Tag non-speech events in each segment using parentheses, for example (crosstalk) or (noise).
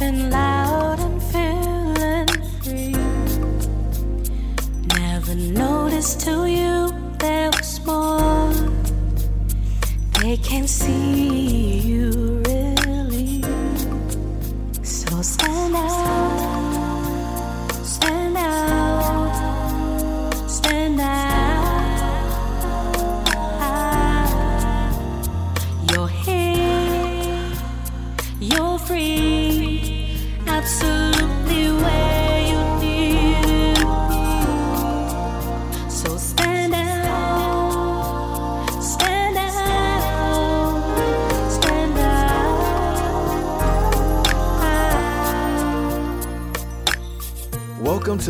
laughing loud and feeling free. Never noticed to you there was more. They can't see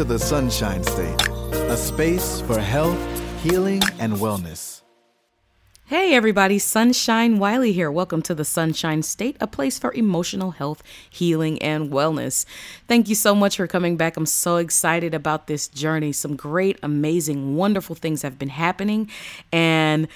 the Sunshine State, a space for health, healing, and wellness. Hey everybody, Sunshine Wiley here. Welcome to the Sunshine State, a place for emotional health, healing, and wellness. Thank you so much for coming back. I'm so excited about this journey. Some great, amazing, wonderful things have been happening, and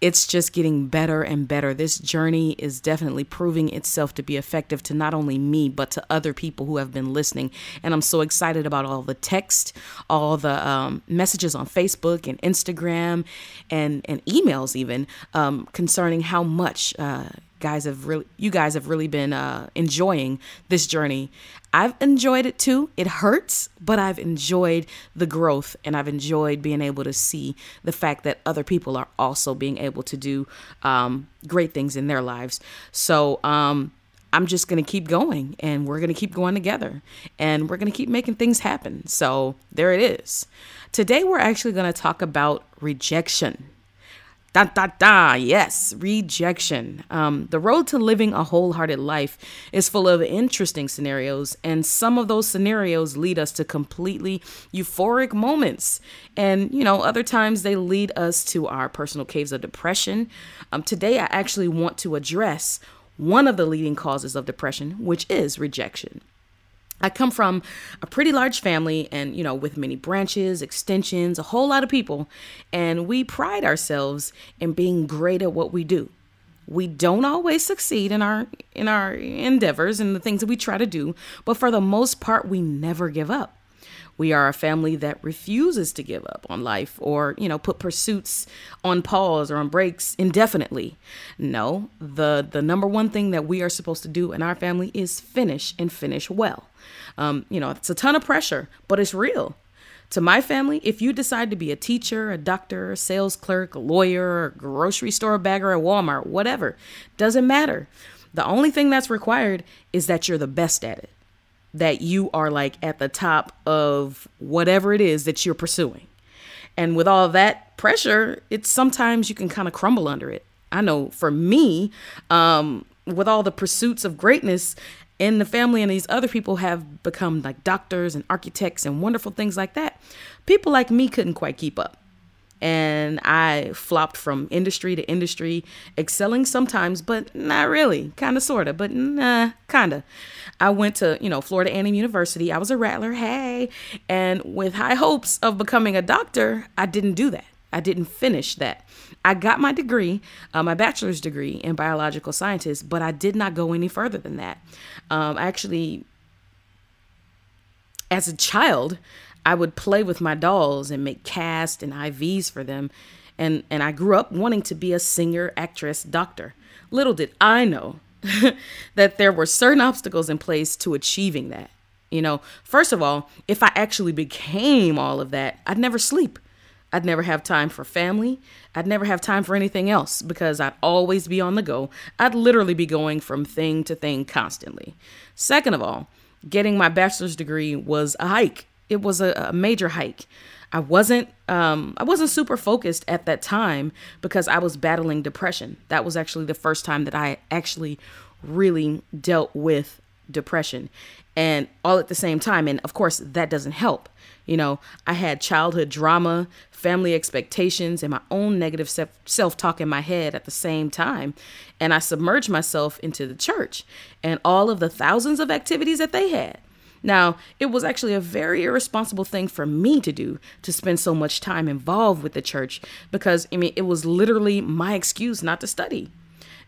it's just getting better and better. This journey is definitely proving itself to be effective to not only me, but to other people who have been listening. And I'm so excited about all the text, all the um, messages on Facebook and Instagram and, and emails, even um, concerning how much. Uh, guys have really you guys have really been uh, enjoying this journey. I've enjoyed it too. It hurts but i've enjoyed the growth and i've enjoyed being able to see the fact that other people are also being able to do um, great things in their lives. So um, i'm just going to keep going and we're going to keep going together and we're going to keep making things happen. So there it is. Today we're actually going to talk about rejection Da da da, yes, rejection. Um, the road to living a wholehearted life is full of interesting scenarios, and some of those scenarios lead us to completely euphoric moments. And, you know, other times they lead us to our personal caves of depression. Um, today, I actually want to address one of the leading causes of depression, which is rejection. I come from a pretty large family and, you know, with many branches, extensions, a whole lot of people, and we pride ourselves in being great at what we do. We don't always succeed in our in our endeavors and the things that we try to do, but for the most part we never give up. We are a family that refuses to give up on life or, you know, put pursuits on pause or on breaks indefinitely. No, the the number one thing that we are supposed to do in our family is finish and finish well. Um, you know, it's a ton of pressure, but it's real. To my family, if you decide to be a teacher, a doctor, a sales clerk, a lawyer, a grocery store bagger at Walmart, whatever, doesn't matter. The only thing that's required is that you're the best at it, that you are like at the top of whatever it is that you're pursuing. And with all that pressure, it's sometimes you can kind of crumble under it. I know for me, um, with all the pursuits of greatness, in the family and these other people have become like doctors and architects and wonderful things like that. People like me couldn't quite keep up. And I flopped from industry to industry, excelling sometimes, but not really. Kind of, sort of, but nah, kind of. I went to, you know, Florida A&M University. I was a rattler, hey. And with high hopes of becoming a doctor, I didn't do that. I didn't finish that. I got my degree, uh, my bachelor's degree in biological sciences, but I did not go any further than that. Um, I actually, as a child, I would play with my dolls and make casts and IVs for them. And, and I grew up wanting to be a singer, actress, doctor. Little did I know (laughs) that there were certain obstacles in place to achieving that. You know, first of all, if I actually became all of that, I'd never sleep. I'd never have time for family. I'd never have time for anything else because I'd always be on the go. I'd literally be going from thing to thing constantly. Second of all, getting my bachelor's degree was a hike. It was a, a major hike. I wasn't um, I wasn't super focused at that time because I was battling depression. That was actually the first time that I actually really dealt with depression and all at the same time and of course that doesn't help you know i had childhood drama family expectations and my own negative self talk in my head at the same time and i submerged myself into the church and all of the thousands of activities that they had now, it was actually a very irresponsible thing for me to do to spend so much time involved with the church because, I mean, it was literally my excuse not to study.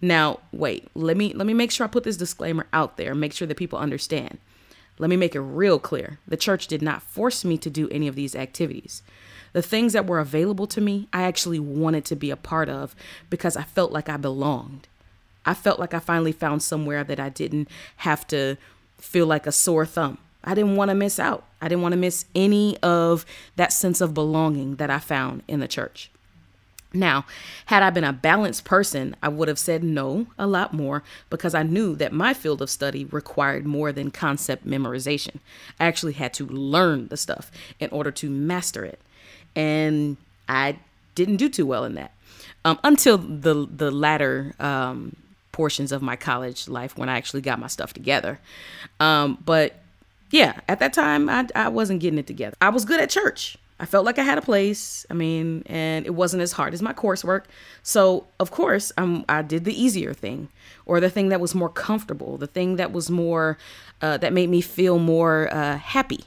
Now, wait, let me let me make sure I put this disclaimer out there, make sure that people understand. Let me make it real clear. The church did not force me to do any of these activities. The things that were available to me, I actually wanted to be a part of because I felt like I belonged. I felt like I finally found somewhere that I didn't have to feel like a sore thumb. I didn't want to miss out. I didn't want to miss any of that sense of belonging that I found in the church. Now, had I been a balanced person, I would have said no a lot more because I knew that my field of study required more than concept memorization. I actually had to learn the stuff in order to master it. And I didn't do too well in that um, until the, the latter um, portions of my college life when I actually got my stuff together. Um, but yeah, at that time, I, I wasn't getting it together. I was good at church. I felt like I had a place. I mean, and it wasn't as hard as my coursework. So, of course, um, I did the easier thing or the thing that was more comfortable, the thing that was more, uh, that made me feel more uh, happy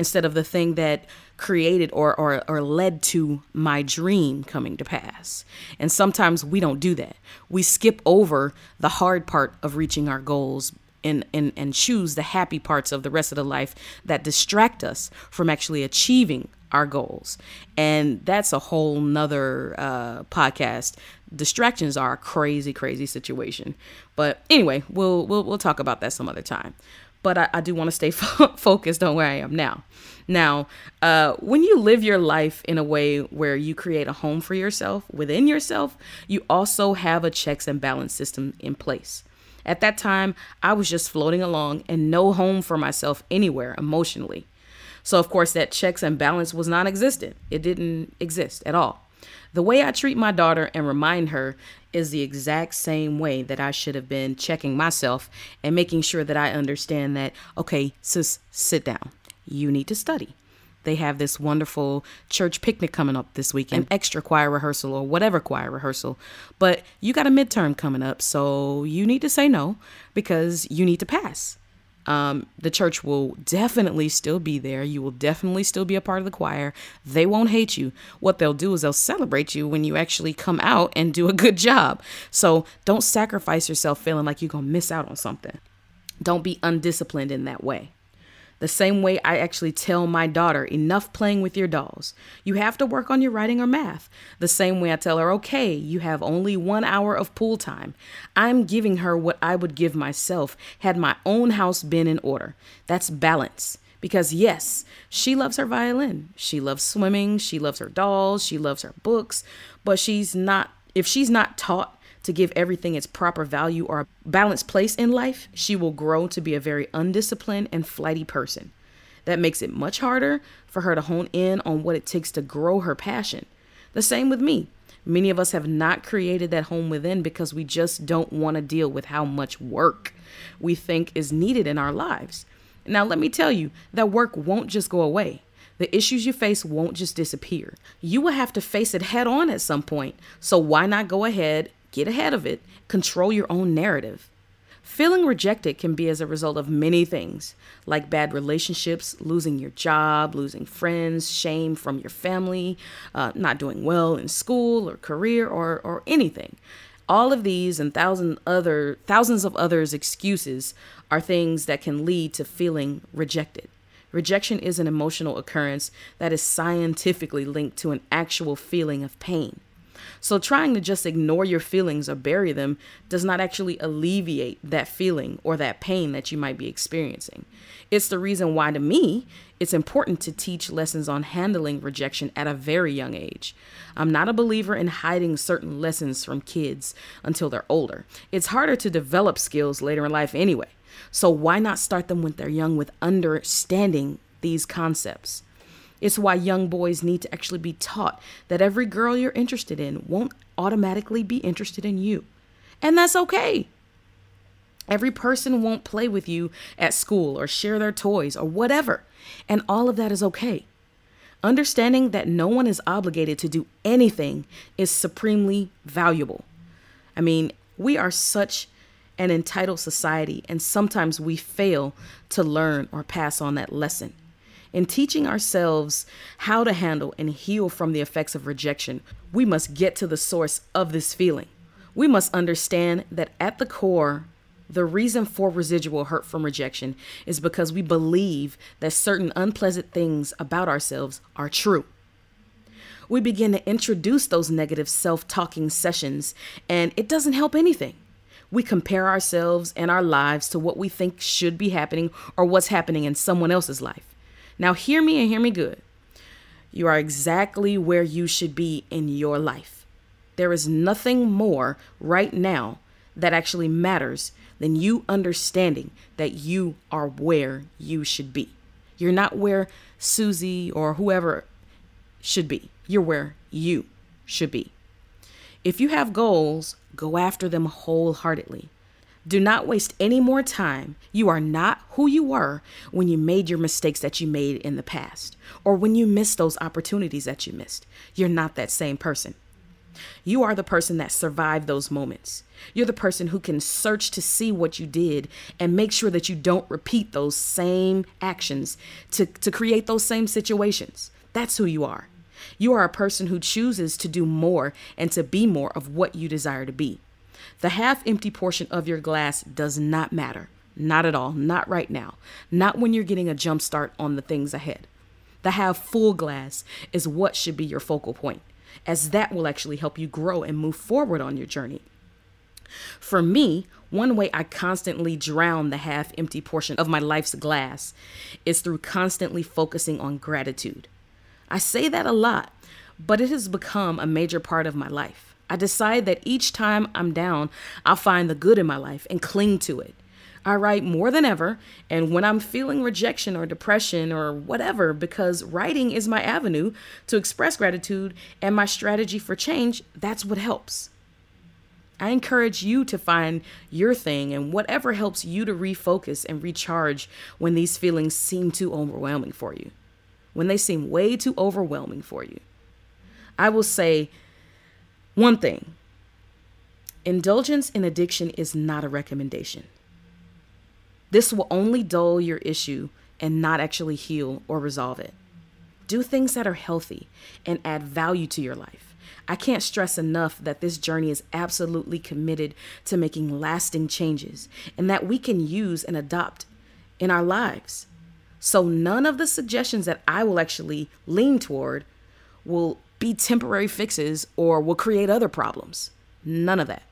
instead of the thing that created or, or, or led to my dream coming to pass. And sometimes we don't do that. We skip over the hard part of reaching our goals and, and, and choose the happy parts of the rest of the life that distract us from actually achieving our goals. And that's a whole nother uh, podcast. Distractions are a crazy, crazy situation. But anyway, we'll, we'll, we'll talk about that some other time. But I, I do want to stay (laughs) fo- focused on where I am now. Now, uh, when you live your life in a way where you create a home for yourself within yourself, you also have a checks and balance system in place. At that time, I was just floating along and no home for myself anywhere emotionally. So, of course, that checks and balance was non existent. It didn't exist at all. The way I treat my daughter and remind her is the exact same way that I should have been checking myself and making sure that I understand that, okay, sis, sit down. You need to study. They have this wonderful church picnic coming up this weekend, an extra choir rehearsal or whatever choir rehearsal. But you got a midterm coming up, so you need to say no because you need to pass. Um, the church will definitely still be there. You will definitely still be a part of the choir. They won't hate you. What they'll do is they'll celebrate you when you actually come out and do a good job. So don't sacrifice yourself feeling like you're going to miss out on something. Don't be undisciplined in that way. The same way I actually tell my daughter, enough playing with your dolls. You have to work on your writing or math. The same way I tell her, okay, you have only one hour of pool time. I'm giving her what I would give myself had my own house been in order. That's balance. Because, yes, she loves her violin. She loves swimming. She loves her dolls. She loves her books. But she's not, if she's not taught to give everything its proper value or a balanced place in life, she will grow to be a very undisciplined and flighty person. That makes it much harder for her to hone in on what it takes to grow her passion. The same with me. Many of us have not created that home within because we just don't want to deal with how much work we think is needed in our lives. Now, let me tell you, that work won't just go away. The issues you face won't just disappear. You will have to face it head on at some point. So, why not go ahead Get ahead of it. Control your own narrative. Feeling rejected can be as a result of many things, like bad relationships, losing your job, losing friends, shame from your family, uh, not doing well in school or career or, or anything. All of these and thousand other, thousands of others excuses are things that can lead to feeling rejected. Rejection is an emotional occurrence that is scientifically linked to an actual feeling of pain. So trying to just ignore your feelings or bury them does not actually alleviate that feeling or that pain that you might be experiencing. It's the reason why, to me, it's important to teach lessons on handling rejection at a very young age. I'm not a believer in hiding certain lessons from kids until they're older. It's harder to develop skills later in life anyway. So why not start them when they're young with understanding these concepts? It's why young boys need to actually be taught that every girl you're interested in won't automatically be interested in you. And that's okay. Every person won't play with you at school or share their toys or whatever. And all of that is okay. Understanding that no one is obligated to do anything is supremely valuable. I mean, we are such an entitled society, and sometimes we fail to learn or pass on that lesson. In teaching ourselves how to handle and heal from the effects of rejection, we must get to the source of this feeling. We must understand that at the core, the reason for residual hurt from rejection is because we believe that certain unpleasant things about ourselves are true. We begin to introduce those negative self talking sessions, and it doesn't help anything. We compare ourselves and our lives to what we think should be happening or what's happening in someone else's life. Now, hear me and hear me good. You are exactly where you should be in your life. There is nothing more right now that actually matters than you understanding that you are where you should be. You're not where Susie or whoever should be. You're where you should be. If you have goals, go after them wholeheartedly. Do not waste any more time. You are not who you were when you made your mistakes that you made in the past or when you missed those opportunities that you missed. You're not that same person. You are the person that survived those moments. You're the person who can search to see what you did and make sure that you don't repeat those same actions to, to create those same situations. That's who you are. You are a person who chooses to do more and to be more of what you desire to be. The half empty portion of your glass does not matter. Not at all. Not right now. Not when you're getting a jump start on the things ahead. The half full glass is what should be your focal point, as that will actually help you grow and move forward on your journey. For me, one way I constantly drown the half empty portion of my life's glass is through constantly focusing on gratitude. I say that a lot, but it has become a major part of my life. I decide that each time I'm down, I'll find the good in my life and cling to it. I write more than ever, and when I'm feeling rejection or depression or whatever, because writing is my avenue to express gratitude and my strategy for change, that's what helps. I encourage you to find your thing and whatever helps you to refocus and recharge when these feelings seem too overwhelming for you when they seem way too overwhelming for you. I will say one thing indulgence in addiction is not a recommendation. This will only dull your issue and not actually heal or resolve it. Do things that are healthy and add value to your life. I can't stress enough that this journey is absolutely committed to making lasting changes and that we can use and adopt in our lives. So none of the suggestions that I will actually lean toward will be temporary fixes or will create other problems. None of that.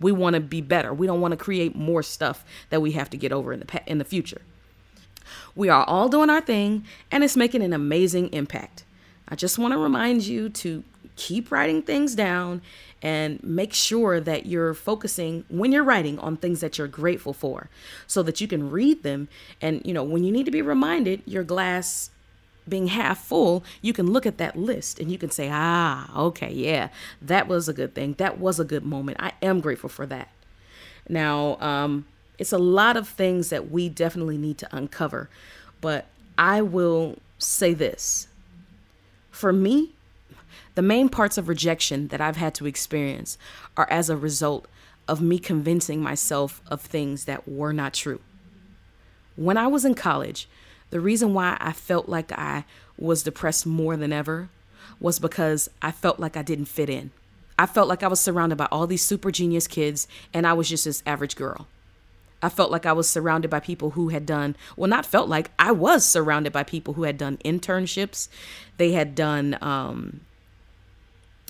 We want to be better. We don't want to create more stuff that we have to get over in the in the future. We are all doing our thing and it's making an amazing impact. I just want to remind you to keep writing things down and make sure that you're focusing when you're writing on things that you're grateful for so that you can read them and you know when you need to be reminded your glass being half full you can look at that list and you can say ah okay yeah that was a good thing. That was a good moment. I am grateful for that. Now um it's a lot of things that we definitely need to uncover but i will say this. For me the main parts of rejection that I've had to experience are as a result of me convincing myself of things that were not true. When I was in college, the reason why I felt like I was depressed more than ever was because I felt like I didn't fit in. I felt like I was surrounded by all these super genius kids and I was just this average girl. I felt like I was surrounded by people who had done, well, not felt like, I was surrounded by people who had done internships. They had done um,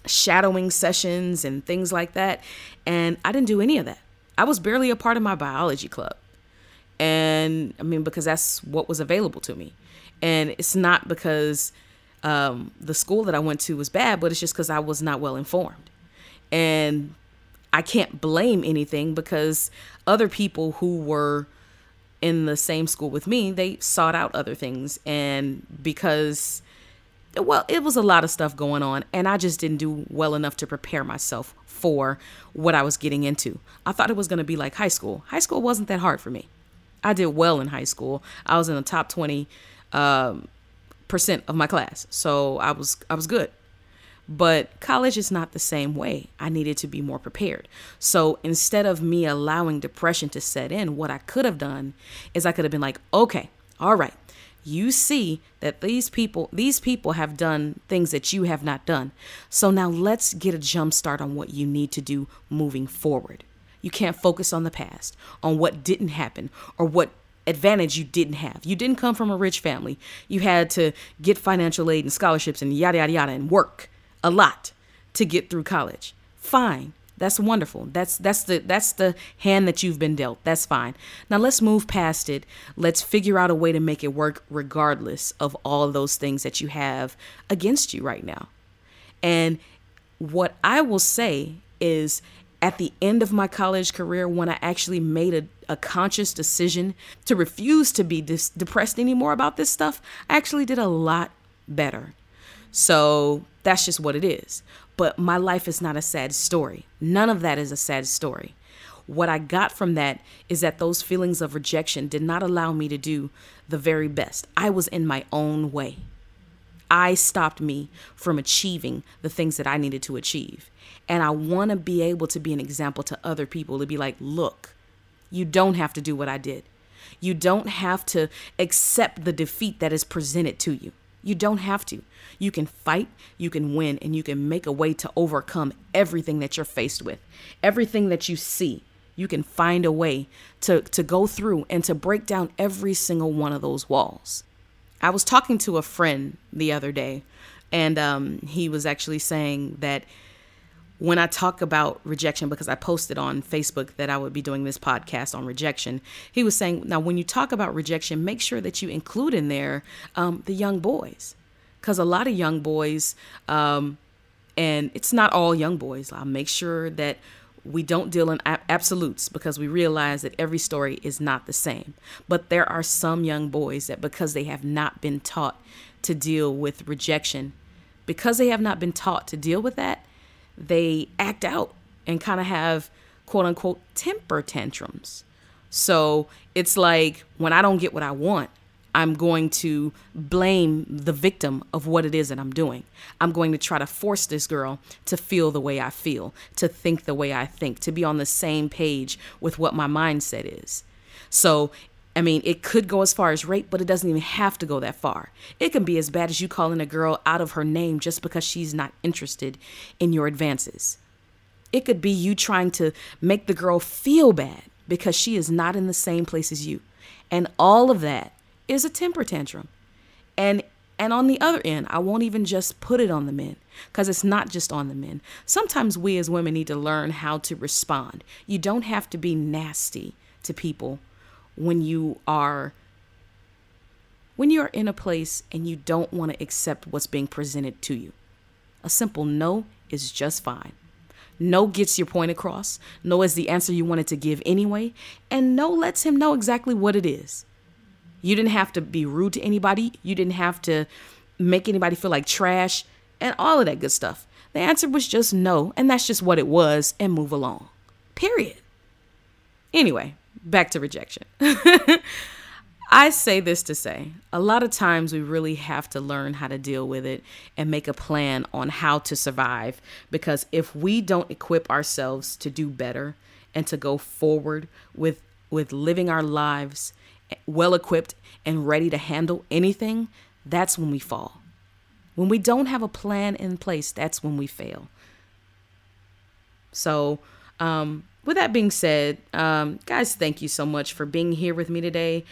shadowing sessions and things like that. And I didn't do any of that. I was barely a part of my biology club. And I mean, because that's what was available to me. And it's not because um, the school that I went to was bad, but it's just because I was not well informed. And I can't blame anything because other people who were in the same school with me, they sought out other things. And because well, it was a lot of stuff going on, and I just didn't do well enough to prepare myself for what I was getting into. I thought it was going to be like high school. High school wasn't that hard for me. I did well in high school. I was in the top 20 um, percent of my class, so I was I was good. But college is not the same way. I needed to be more prepared. So instead of me allowing depression to set in, what I could have done is I could have been like, okay, all right, you see that these people these people have done things that you have not done so now let's get a jump start on what you need to do moving forward you can't focus on the past on what didn't happen or what advantage you didn't have you didn't come from a rich family you had to get financial aid and scholarships and yada yada yada and work a lot to get through college fine that's wonderful. That's that's the that's the hand that you've been dealt. That's fine. Now let's move past it. Let's figure out a way to make it work regardless of all of those things that you have against you right now. And what I will say is at the end of my college career when I actually made a, a conscious decision to refuse to be dis- depressed anymore about this stuff, I actually did a lot better. So that's just what it is. But my life is not a sad story. None of that is a sad story. What I got from that is that those feelings of rejection did not allow me to do the very best. I was in my own way. I stopped me from achieving the things that I needed to achieve. And I want to be able to be an example to other people to be like, look, you don't have to do what I did. You don't have to accept the defeat that is presented to you. You don't have to. You can fight, you can win, and you can make a way to overcome everything that you're faced with, everything that you see. You can find a way to, to go through and to break down every single one of those walls. I was talking to a friend the other day, and um, he was actually saying that when I talk about rejection, because I posted on Facebook that I would be doing this podcast on rejection, he was saying, now when you talk about rejection, make sure that you include in there um, the young boys. Because a lot of young boys, um, and it's not all young boys, I'll make sure that we don't deal in absolutes because we realize that every story is not the same. But there are some young boys that, because they have not been taught to deal with rejection, because they have not been taught to deal with that, they act out and kind of have quote unquote temper tantrums. So it's like when I don't get what I want, I'm going to blame the victim of what it is that I'm doing. I'm going to try to force this girl to feel the way I feel, to think the way I think, to be on the same page with what my mindset is. So, I mean, it could go as far as rape, but it doesn't even have to go that far. It can be as bad as you calling a girl out of her name just because she's not interested in your advances. It could be you trying to make the girl feel bad because she is not in the same place as you. And all of that is a temper tantrum. And and on the other end, I won't even just put it on the men because it's not just on the men. Sometimes we as women need to learn how to respond. You don't have to be nasty to people when you are when you are in a place and you don't want to accept what's being presented to you. A simple no is just fine. No gets your point across. No is the answer you wanted to give anyway. And no lets him know exactly what it is. You didn't have to be rude to anybody. You didn't have to make anybody feel like trash and all of that good stuff. The answer was just no, and that's just what it was, and move along. Period. Anyway, back to rejection. (laughs) I say this to say a lot of times we really have to learn how to deal with it and make a plan on how to survive because if we don't equip ourselves to do better and to go forward with with living our lives well equipped and ready to handle anything, that's when we fall. When we don't have a plan in place, that's when we fail. So, um, with that being said, um, guys, thank you so much for being here with me today.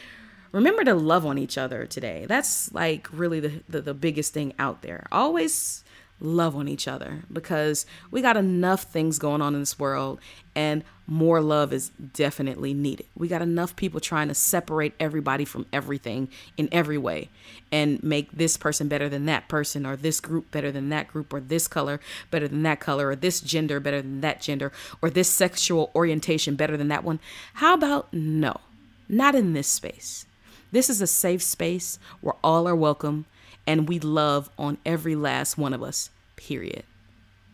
Remember to love on each other today. That's like really the, the, the biggest thing out there. Always love on each other because we got enough things going on in this world and more love is definitely needed. We got enough people trying to separate everybody from everything in every way and make this person better than that person or this group better than that group or this color better than that color or this gender better than that gender or this sexual orientation better than that one. How about no? Not in this space. This is a safe space where all are welcome and we love on every last one of us, period.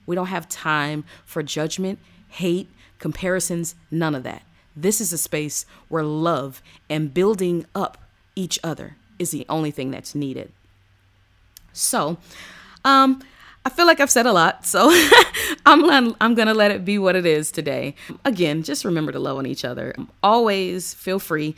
We don't have time for judgment, hate, comparisons, none of that. This is a space where love and building up each other is the only thing that's needed. So, um, I feel like I've said a lot, so (laughs) I'm I'm gonna let it be what it is today. Again, just remember to love on each other. Always feel free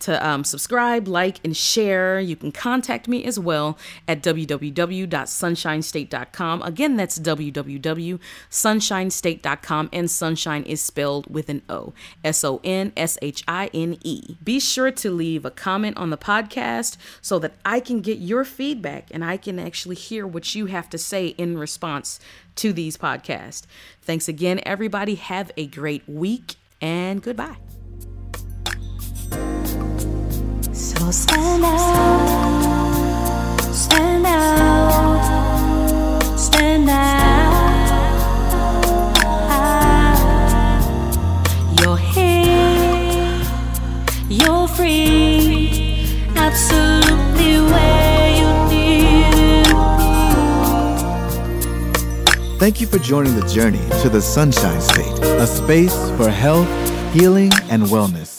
to um, subscribe, like, and share. You can contact me as well at www.sonshinestate.com. Again, that's www.sonshinestate.com, and sunshine is spelled with an O S O N S H I N E. Be sure to leave a comment on the podcast so that I can get your feedback and I can actually hear what you have to say in response to these podcasts. Thanks again, everybody. Have a great week and goodbye. So stand out, stand out, stand out. You're here, you're free, absolutely where you need. Thank you for joining the journey to the Sunshine State, a space for health, healing, and wellness.